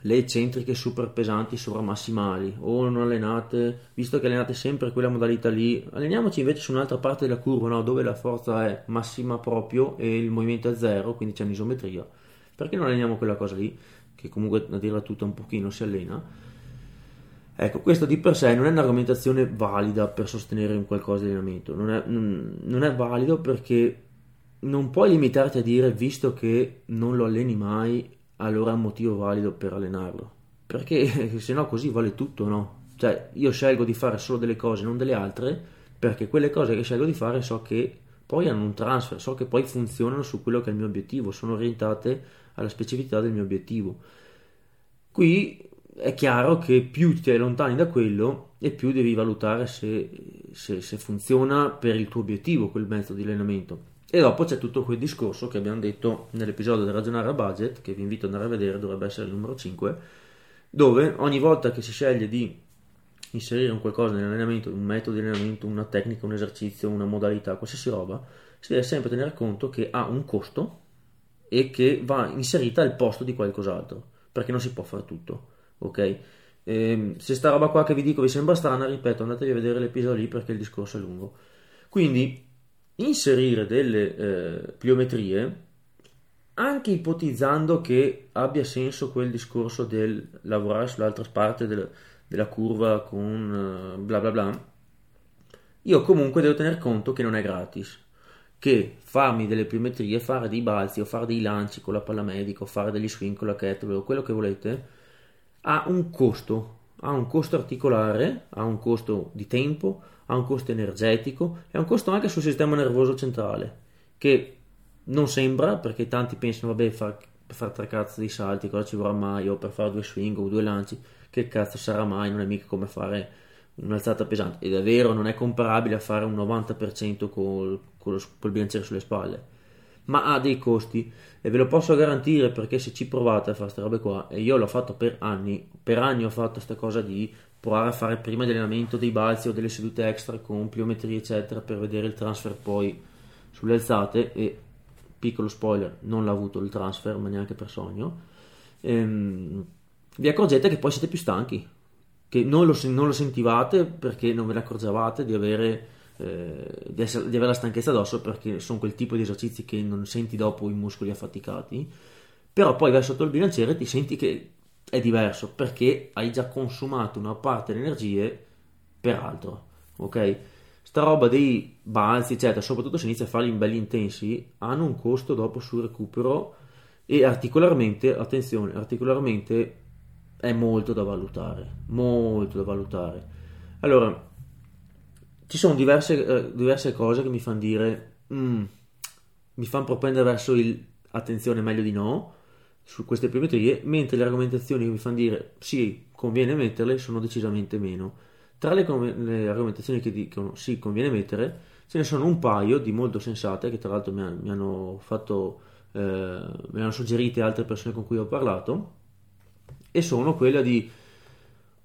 le eccentriche super pesanti sovramassimali? O non allenate, visto che allenate sempre quella modalità lì, alleniamoci invece su un'altra parte della curva, no? dove la forza è massima proprio e il movimento è zero, quindi c'è un'isometria. Perché non alleniamo quella cosa lì? che comunque a dirla tutta un pochino si allena. Ecco, questo di per sé non è un'argomentazione valida per sostenere un qualcosa di allenamento, non è, non, non è valido perché non puoi limitarti a dire visto che non lo alleni mai, allora è un motivo valido per allenarlo, perché se no così vale tutto, no? Cioè io scelgo di fare solo delle cose, non delle altre, perché quelle cose che scelgo di fare so che poi hanno un transfer, so che poi funzionano su quello che è il mio obiettivo, sono orientate alla specificità del mio obiettivo. Qui è chiaro che più ti allontani da quello e più devi valutare se, se, se funziona per il tuo obiettivo quel metodo di allenamento. E dopo c'è tutto quel discorso che abbiamo detto nell'episodio del ragionare a budget, che vi invito ad andare a vedere, dovrebbe essere il numero 5, dove ogni volta che si sceglie di inserire un qualcosa nell'allenamento, un metodo di allenamento, una tecnica, un esercizio, una modalità, qualsiasi roba, si deve sempre tenere conto che ha un costo e che va inserita al posto di qualcos'altro, perché non si può fare tutto, ok? E ehm, se sta roba qua che vi dico vi sembra strana, ripeto, andatevi a vedere l'episodio lì perché il discorso è lungo. Quindi inserire delle eh, pliometrie, anche ipotizzando che abbia senso quel discorso del lavorare sull'altra parte del, della curva con uh, bla bla bla, io comunque devo tener conto che non è gratis che farmi delle pliometrie, fare dei balzi o fare dei lanci con la palla medica o fare degli swing con la kettlebell o quello che volete ha un costo, ha un costo articolare, ha un costo di tempo, ha un costo energetico e ha un costo anche sul sistema nervoso centrale che non sembra perché tanti pensano vabbè far, fare tre cazzo di salti cosa ci vorrà mai? O per fare due swing o due lanci che cazzo sarà mai? Non è mica come fare un'alzata pesante. E davvero non è comparabile a fare un 90% col, col, col bilanciere sulle spalle ma ha dei costi. E ve lo posso garantire perché se ci provate a fare queste robe qua e io l'ho fatto per anni per anni ho fatto questa cosa di provare a fare prima di allenamento dei balzi o delle sedute extra con pliometria eccetera per vedere il transfer poi sulle alzate. E piccolo spoiler non l'ha avuto il transfer ma neanche per sogno. Ehm, vi accorgete che poi siete più stanchi che non lo, non lo sentivate perché non ve ne accorgevate di avere, eh, di, essere, di avere la stanchezza addosso perché sono quel tipo di esercizi che non senti dopo i muscoli affaticati. Però poi vai sotto il bilanciere e ti senti che è diverso perché hai già consumato una parte delle energie per altro ok sta roba dei balzi eccetera soprattutto se inizi a farli in belli intensi hanno un costo dopo sul recupero e articolarmente attenzione articolarmente è molto da valutare, molto da valutare. Allora, ci sono diverse, eh, diverse cose che mi fanno dire, mm, mi fanno propendere verso il attenzione meglio di no su queste pliometrie, mentre le argomentazioni che mi fanno dire sì, conviene metterle sono decisamente meno. Tra le, le argomentazioni che dicono sì, conviene mettere, ce ne sono un paio di molto sensate che tra l'altro mi, mi hanno fatto, eh, mi hanno suggerite altre persone con cui ho parlato e sono quella di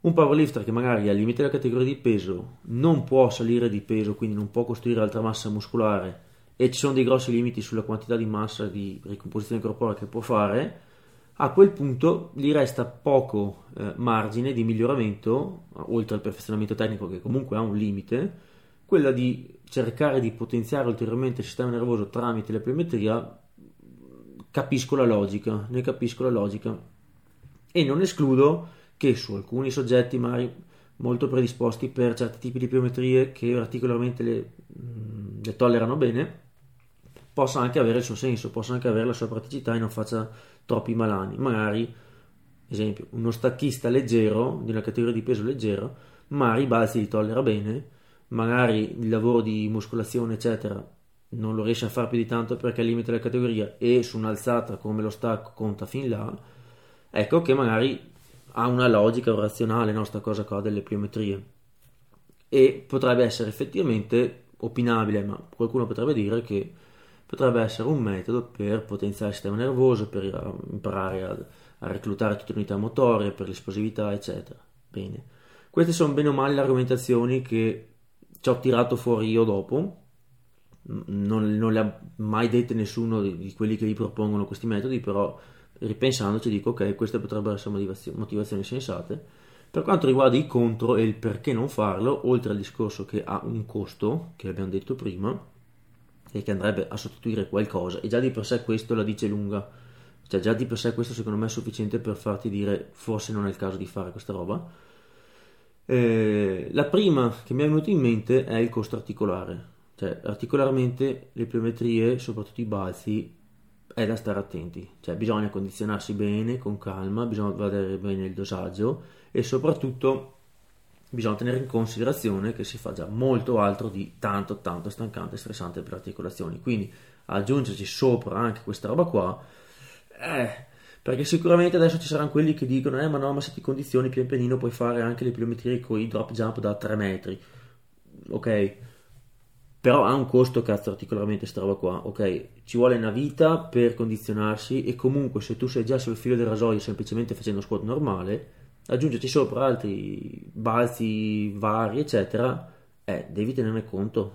un powerlifter che magari al limite della categoria di peso non può salire di peso, quindi non può costruire altra massa muscolare e ci sono dei grossi limiti sulla quantità di massa di ricomposizione corporea che può fare, a quel punto gli resta poco eh, margine di miglioramento, oltre al perfezionamento tecnico che comunque ha un limite, quella di cercare di potenziare ulteriormente il sistema nervoso tramite la pliometria, capisco la logica, ne capisco la logica. E non escludo che su alcuni soggetti magari molto predisposti per certi tipi di pliometrie che particolarmente le, mm, le tollerano bene, possa anche avere il suo senso, possa anche avere la sua praticità e non faccia troppi malani. Magari, esempio, uno stacchista leggero, di una categoria di peso leggero, magari i balzi li tollera bene, magari il lavoro di muscolazione, eccetera, non lo riesce a fare più di tanto perché è al limite della categoria e su un'alzata come lo stacco conta fin là, ecco che magari ha una logica razionale no, sta cosa qua delle pliometrie e potrebbe essere effettivamente opinabile, ma qualcuno potrebbe dire che potrebbe essere un metodo per potenziare il sistema nervoso, per imparare a, a reclutare tutte le unità motorie, per l'esplosività, eccetera. Bene, queste sono bene o male le argomentazioni che ci ho tirato fuori io dopo. Non, non le ha mai dette nessuno di, di quelli che vi propongono questi metodi, però ripensandoci dico ok, queste potrebbero essere motivazioni, motivazioni sensate. Per quanto riguarda i contro e il perché non farlo, oltre al discorso che ha un costo, che abbiamo detto prima, e che andrebbe a sostituire qualcosa, e già di per sé questo la dice lunga, cioè già di per sé questo secondo me è sufficiente per farti dire forse non è il caso di fare questa roba. Eh, la prima che mi è venuta in mente è il costo articolare, cioè articolarmente le pliometrie, soprattutto i balzi, è da stare attenti, cioè bisogna condizionarsi bene, con calma, bisogna vedere bene il dosaggio e soprattutto bisogna tenere in considerazione che si fa già molto altro di tanto tanto stancante e stressante per le articolazioni, quindi aggiungerci sopra anche questa roba qua, eh, perché sicuramente adesso ci saranno quelli che dicono eh ma no ma se ti condizioni pian pianino puoi fare anche le pliometrie con i drop jump da 3 metri, ok, però ha un costo cazzo particolarmente sta roba qua, ok? Ci vuole una vita per condizionarsi e comunque se tu sei già sul filo del rasoio semplicemente facendo squat normale, aggiungerci sopra altri balzi vari eccetera, eh, devi tenerne conto.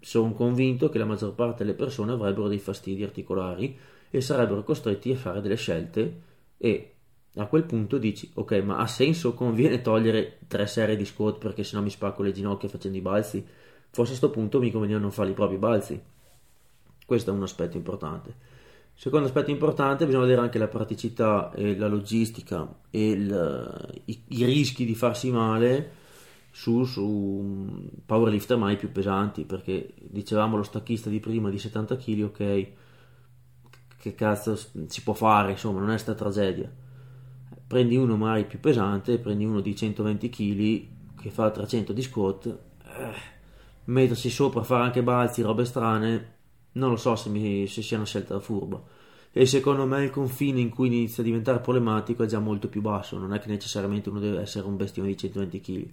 Sono convinto che la maggior parte delle persone avrebbero dei fastidi articolari e sarebbero costretti a fare delle scelte e a quel punto dici ok ma ha senso conviene togliere tre serie di squat perché sennò mi spacco le ginocchia facendo i balzi Forse a questo punto mi conveniva non fare i propri balzi. Questo è un aspetto importante. Secondo aspetto importante, bisogna vedere anche la praticità e la logistica e il, i, i, rischi di farsi male su, su powerlifter mai più pesanti, perché dicevamo lo stacchista di prima di 70 kg, ok, che cazzo si può fare, insomma, non è sta tragedia. Prendi uno mai più pesante, prendi uno di 120 kg che fa 300 di squat, eh, mettersi sopra, fare anche balzi, robe strane, non lo so se, mi, se sia una scelta furba. E secondo me il confine in cui inizia a diventare problematico è già molto più basso, non è che necessariamente uno deve essere un bestione di 120 kg.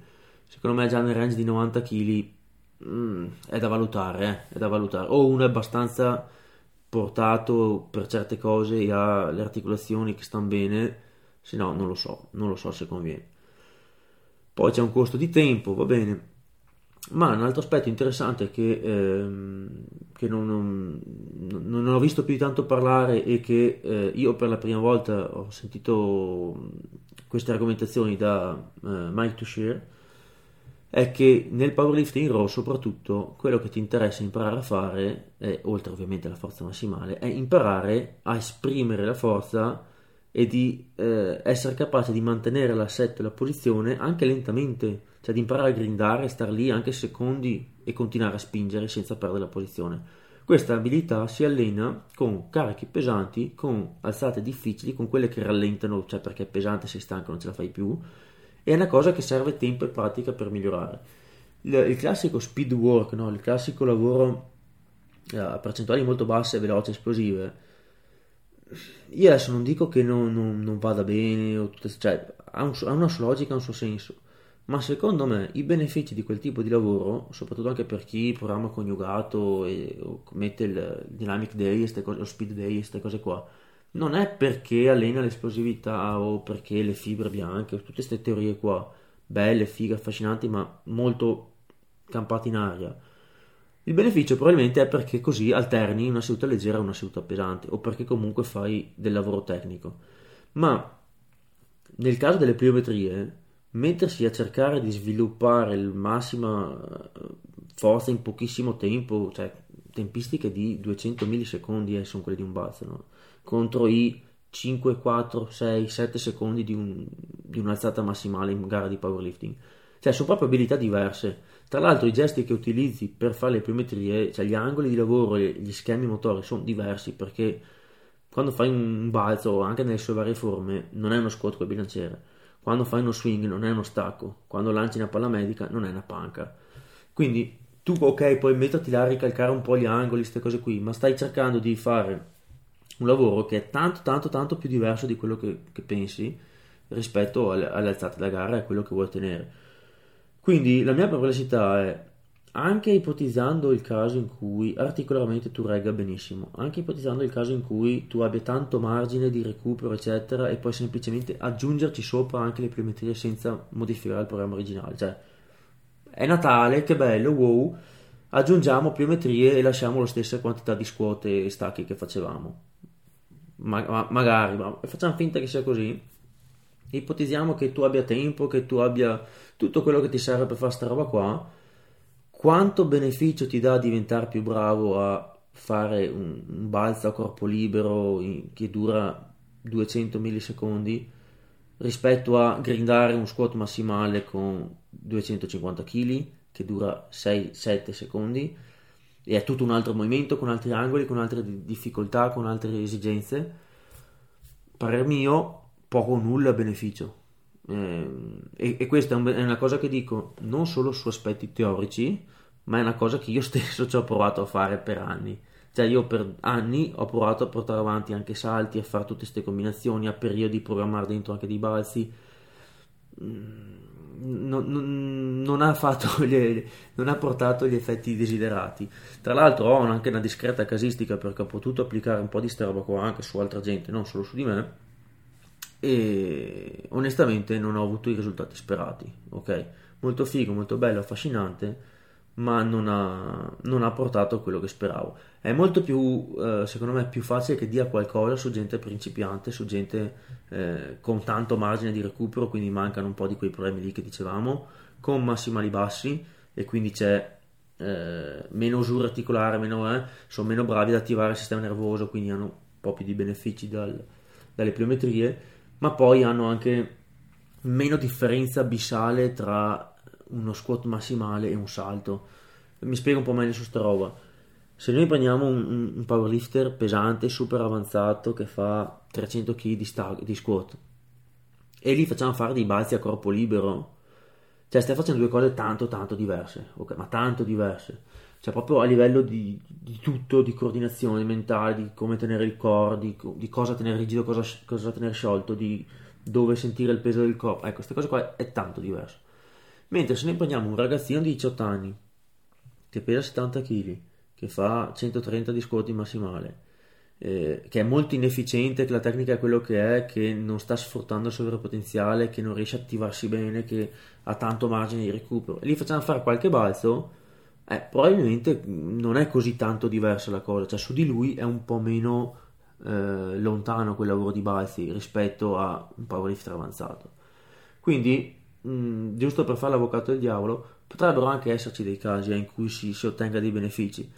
Secondo me già nel range di 90 kg mm, è da valutare, eh, è da valutare. O uno è abbastanza portato per certe cose e ha le articolazioni che stanno bene, se no non lo so, non lo so se conviene. Poi c'è un costo di tempo, va bene, ma un altro aspetto interessante che, ehm, che non, non, non, ho visto più di tanto parlare e che eh, io per la prima volta ho sentito queste argomentazioni da eh, Mike Toucher è che nel powerlifting raw soprattutto quello che ti interessa imparare a fare, è, oltre ovviamente alla forza massimale, è imparare a esprimere la forza e di eh, essere capace di mantenere l'assetto e la posizione anche lentamente cioè di imparare a grindare, star lì anche secondi e continuare a spingere senza perdere la posizione. Questa abilità si allena con carichi pesanti, con alzate difficili, con quelle che rallentano, cioè perché è pesante, sei stanco, non ce la fai più, e è una cosa che serve tempo e pratica per migliorare. il, il classico speed work, no? il classico lavoro eh, a percentuali molto basse, veloci, esplosive, io adesso non dico che non, non, non vada bene, cioè, ha, un, ha, una sua logica, ha un suo senso, ma secondo me i benefici di quel tipo di lavoro, soprattutto anche per chi programma coniugato e mette il dynamic day, cose, lo speed day, queste cose qua, non è perché allena l'esplosività o perché le fibre bianche, tutte queste teorie qua, belle, fighe, affascinanti, ma molto campate in aria il beneficio probabilmente è perché così alterni una seduta leggera a una seduta pesante o perché comunque fai del lavoro tecnico. Ma nel caso delle pliometrie, mettersi a cercare di sviluppare il massima eh, forza in pochissimo tempo, cioè tempistiche di 200 millisecondi eh, sono quelle di un balzo, no? contro i 5, 4, 6, 7 secondi di, un, di un'alzata massimale in gara di powerlifting. Cioè sono proprio abilità diverse tra l'altro i gesti che utilizzi per fare le pliometrie, cioè gli angoli di lavoro e gli schemi motori sono diversi perché quando fai un balzo, anche nelle sue varie forme, non è uno squat con bilanciere. Quando fai uno swing non è uno stacco. Quando lanci una palla medica non è una panca. Quindi tu, ok, puoi metterti là a ricalcare un po' gli angoli, queste cose qui, ma stai cercando di fare un lavoro che è tanto, tanto, tanto più diverso di quello che, che pensi rispetto alle, alle alzate da gara e a quello che vuoi ottenere. Quindi la mia perplessità è, anche ipotizzando il caso in cui articolarmente tu regga benissimo, anche ipotizzando il caso in cui tu abbia tanto margine di recupero, eccetera, e puoi semplicemente aggiungerci sopra anche le pliometrie senza modificare il programma originale, cioè è Natale, che bello, wow, aggiungiamo pliometrie e lasciamo la stessa quantità di scuote e stacchi che facevamo. Ma, ma, magari, ma facciamo finta che sia così. Ipotizziamo che tu abbia tempo, che tu abbia tutto quello che ti serve per fare sta roba qua, quanto beneficio ti dà diventare più bravo a fare un, un balzo a corpo libero in, che dura 200 millisecondi rispetto a grindare un squat massimale con 250 kg che dura 6-7 secondi e è tutto un altro movimento con altri angoli, con altre difficoltà, con altre esigenze. Parer mio, poco o nulla beneficio. Eh, e, e, questa è, una cosa che dico non solo su aspetti teorici, ma è una cosa che io stesso ci ho provato a fare per anni. Cioè io per anni ho provato a portare avanti anche salti, a fare tutte queste combinazioni, a periodi programmare dentro anche dei balzi. Mm, non, non, non, ha gli, non, ha portato gli effetti desiderati. Tra l'altro ho anche una discreta casistica perché ho potuto applicare un po' di sta roba qua anche su altra gente, non solo su di me e onestamente non ho avuto i risultati sperati. Ok, molto figo, molto bello, affascinante, ma non ha, non ha portato quello che speravo. È molto più, eh, secondo me, più facile che dia qualcosa su gente principiante, su gente eh, con tanto margine di recupero, quindi mancano un po' di quei problemi lì che dicevamo, con massimali bassi e quindi c'è eh, meno usura articolare, meno, eh, sono meno bravi ad attivare il sistema nervoso, quindi hanno un po' più di benefici dal, dalle pliometrie ma poi hanno anche meno differenza abissale tra uno squat massimale e un salto. Mi spiego un po' meglio su sta roba. Se noi prendiamo un, un powerlifter pesante, super avanzato, che fa 300 kg di, sta- di squat e gli facciamo fare dei balzi a corpo libero, cioè stai facendo due cose tanto tanto diverse, okay? ma tanto diverse cioè proprio a livello di, di, tutto, di coordinazione mentale, di come tenere il core, di, di cosa tenere rigido, cosa, cosa, tenere sciolto, di dove sentire il peso del corpo. Ecco, queste cose qua è tanto diverso. Mentre se noi prendiamo un ragazzino di 18 anni che pesa 70 kg, che fa 130 di squat in massimale, eh, che è molto inefficiente, che la tecnica è quello che è, che non sta sfruttando il suo vero potenziale, che non riesce a attivarsi bene, che ha tanto margine di recupero, e gli facciamo fare qualche balzo eh, probabilmente non è così tanto diversa la cosa, cioè su di lui è un po' meno eh, lontano quel lavoro di balzi rispetto a un powerlifter avanzato. Quindi, mh, giusto per fare l'avvocato del diavolo, potrebbero anche esserci dei casi in cui si, si ottenga dei benefici.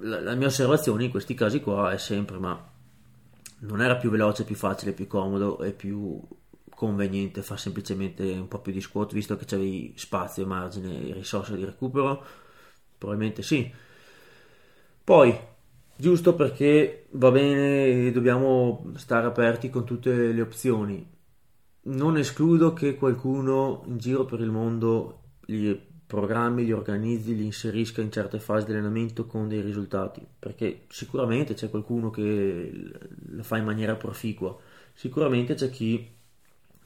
La, la, mia osservazione in questi casi qua è sempre, ma non era più veloce, più facile, più comodo e più conveniente fare semplicemente un po' più di squat visto che c'avevi spazio, margine e risorse di recupero? Probabilmente sì. Poi, giusto perché va bene, dobbiamo stare aperti con tutte le opzioni. Non escludo che qualcuno in giro per il mondo gli programmi, li organizzi, li inserisca in certe fasi di allenamento con dei risultati, perché sicuramente c'è qualcuno che la fa in maniera proficua, sicuramente c'è chi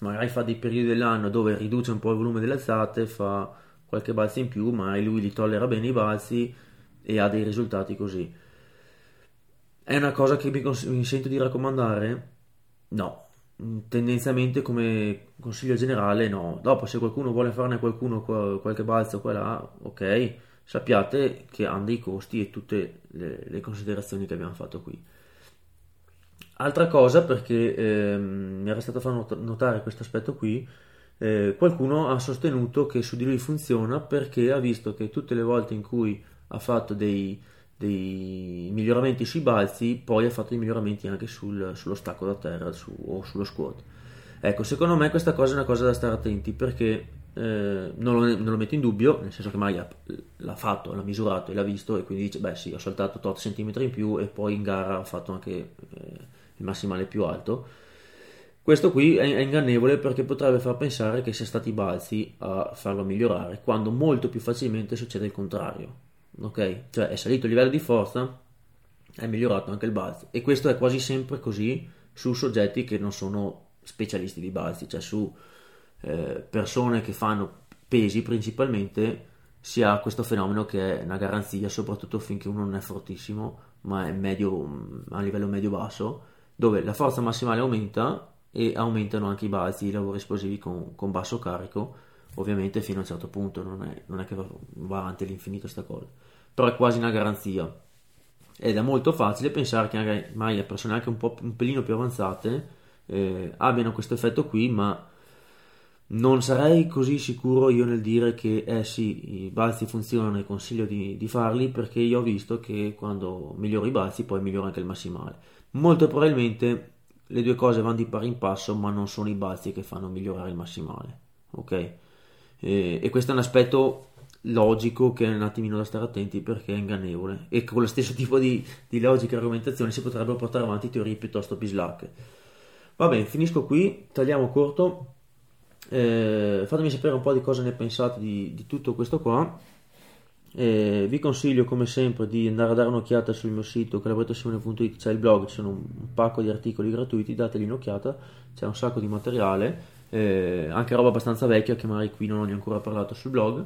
magari fa dei periodi dell'anno dove riduce un po' il volume delle alzate, fa qualche balzo in più, ma lui li tollera bene i balzi e ha dei risultati così. È una cosa che mi, cons- mi sento di raccomandare? No, tendenzialmente come consiglio generale no. Dopo se qualcuno vuole farne qualcuno qualche balzo qua là, ok, sappiate che hanno dei costi e tutte le, le considerazioni che abbiamo fatto qui. Altra cosa perché ehm, mi era stato fatto notare questo aspetto qui, eh, qualcuno ha sostenuto che su di lui funziona perché ha visto che tutte le volte in cui ha fatto dei, dei miglioramenti sui balzi, poi ha fatto dei miglioramenti anche sul, sullo stacco da terra su, o sullo squat. Ecco, secondo me questa cosa è una cosa da stare attenti perché eh, non, lo, non, lo, metto in dubbio, nel senso che magari l'ha fatto, l'ha misurato e l'ha visto e quindi dice, beh sì, ho saltato 8 cm in più e poi in gara ho fatto anche eh, il massimale più alto. Questo qui è, è ingannevole perché potrebbe far pensare che sia stati i balzi a farlo migliorare, quando molto più facilmente succede il contrario ok? Cioè è salito il livello di forza, è migliorato anche il balzo e questo è quasi sempre così su soggetti che non sono specialisti di balzi, cioè su eh, persone che fanno pesi principalmente si ha questo fenomeno che è una garanzia, soprattutto finché uno non è fortissimo, ma è medio, a livello medio-basso, dove la forza massimale aumenta e aumentano anche i balzi, i lavori esplosivi con, con basso carico, ovviamente fino a un certo punto, non è, non è che va, va avanti all'infinito questa cosa però è quasi una garanzia. Ed è molto facile pensare che magari le persone anche un, po', un pelino più avanzate eh, abbiano questo effetto qui, ma non sarei così sicuro io nel dire che eh sì, i balzi funzionano e consiglio di, di, farli perché io ho visto che quando miglioro i balzi poi migliora anche il massimale. Molto probabilmente le due cose vanno di pari in passo, ma non sono i balzi che fanno migliorare il massimale. Ok? E, e questo è un aspetto logico che è un attimino da stare attenti perché è ingannevole. E con lo stesso tipo di, di logica e argomentazione si potrebbero portare avanti teorie piuttosto bislacche. Va bene finisco qui tagliamo corto. Eh, fatemi sapere un po' di cosa ne pensate di, di tutto questo qua. Eh, vi consiglio come sempre di andare a dare un'occhiata sul mio sito calabrettosimone.it c'è il blog, ci sono un, un pacco di articoli gratuiti dategli un'occhiata. C'è un sacco di materiale eh, anche roba abbastanza vecchia che magari qui non ho ancora parlato sul blog.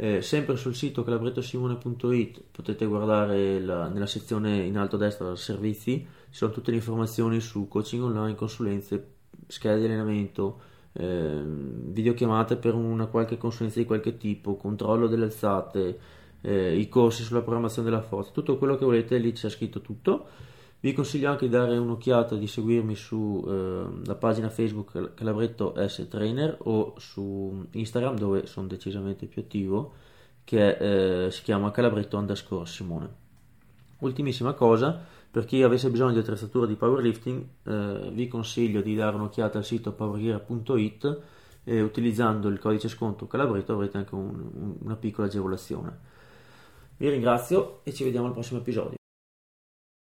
Eh, sempre sul sito calabrettosimone.it potete guardare la, nella sezione in alto a destra servizi, ci sono tutte le informazioni su coaching online, consulenze, schede di allenamento, eh, videochiamate per una qualche consulenza di qualche tipo, controllo delle alzate, eh, i corsi sulla programmazione della forza, tutto quello che volete lì c'è scritto tutto vi consiglio anche di dare un'occhiata, di seguirmi sulla eh, pagina Facebook Calabretto S Trainer o su Instagram dove sono decisamente più attivo che eh, si chiama Calabretto underscore Simone. Ultimissima cosa, per chi avesse bisogno di attrezzatura di powerlifting eh, vi consiglio di dare un'occhiata al sito powergear.it e utilizzando il codice sconto Calabretto avrete anche un, un, una piccola agevolazione. Vi ringrazio e ci vediamo al prossimo episodio.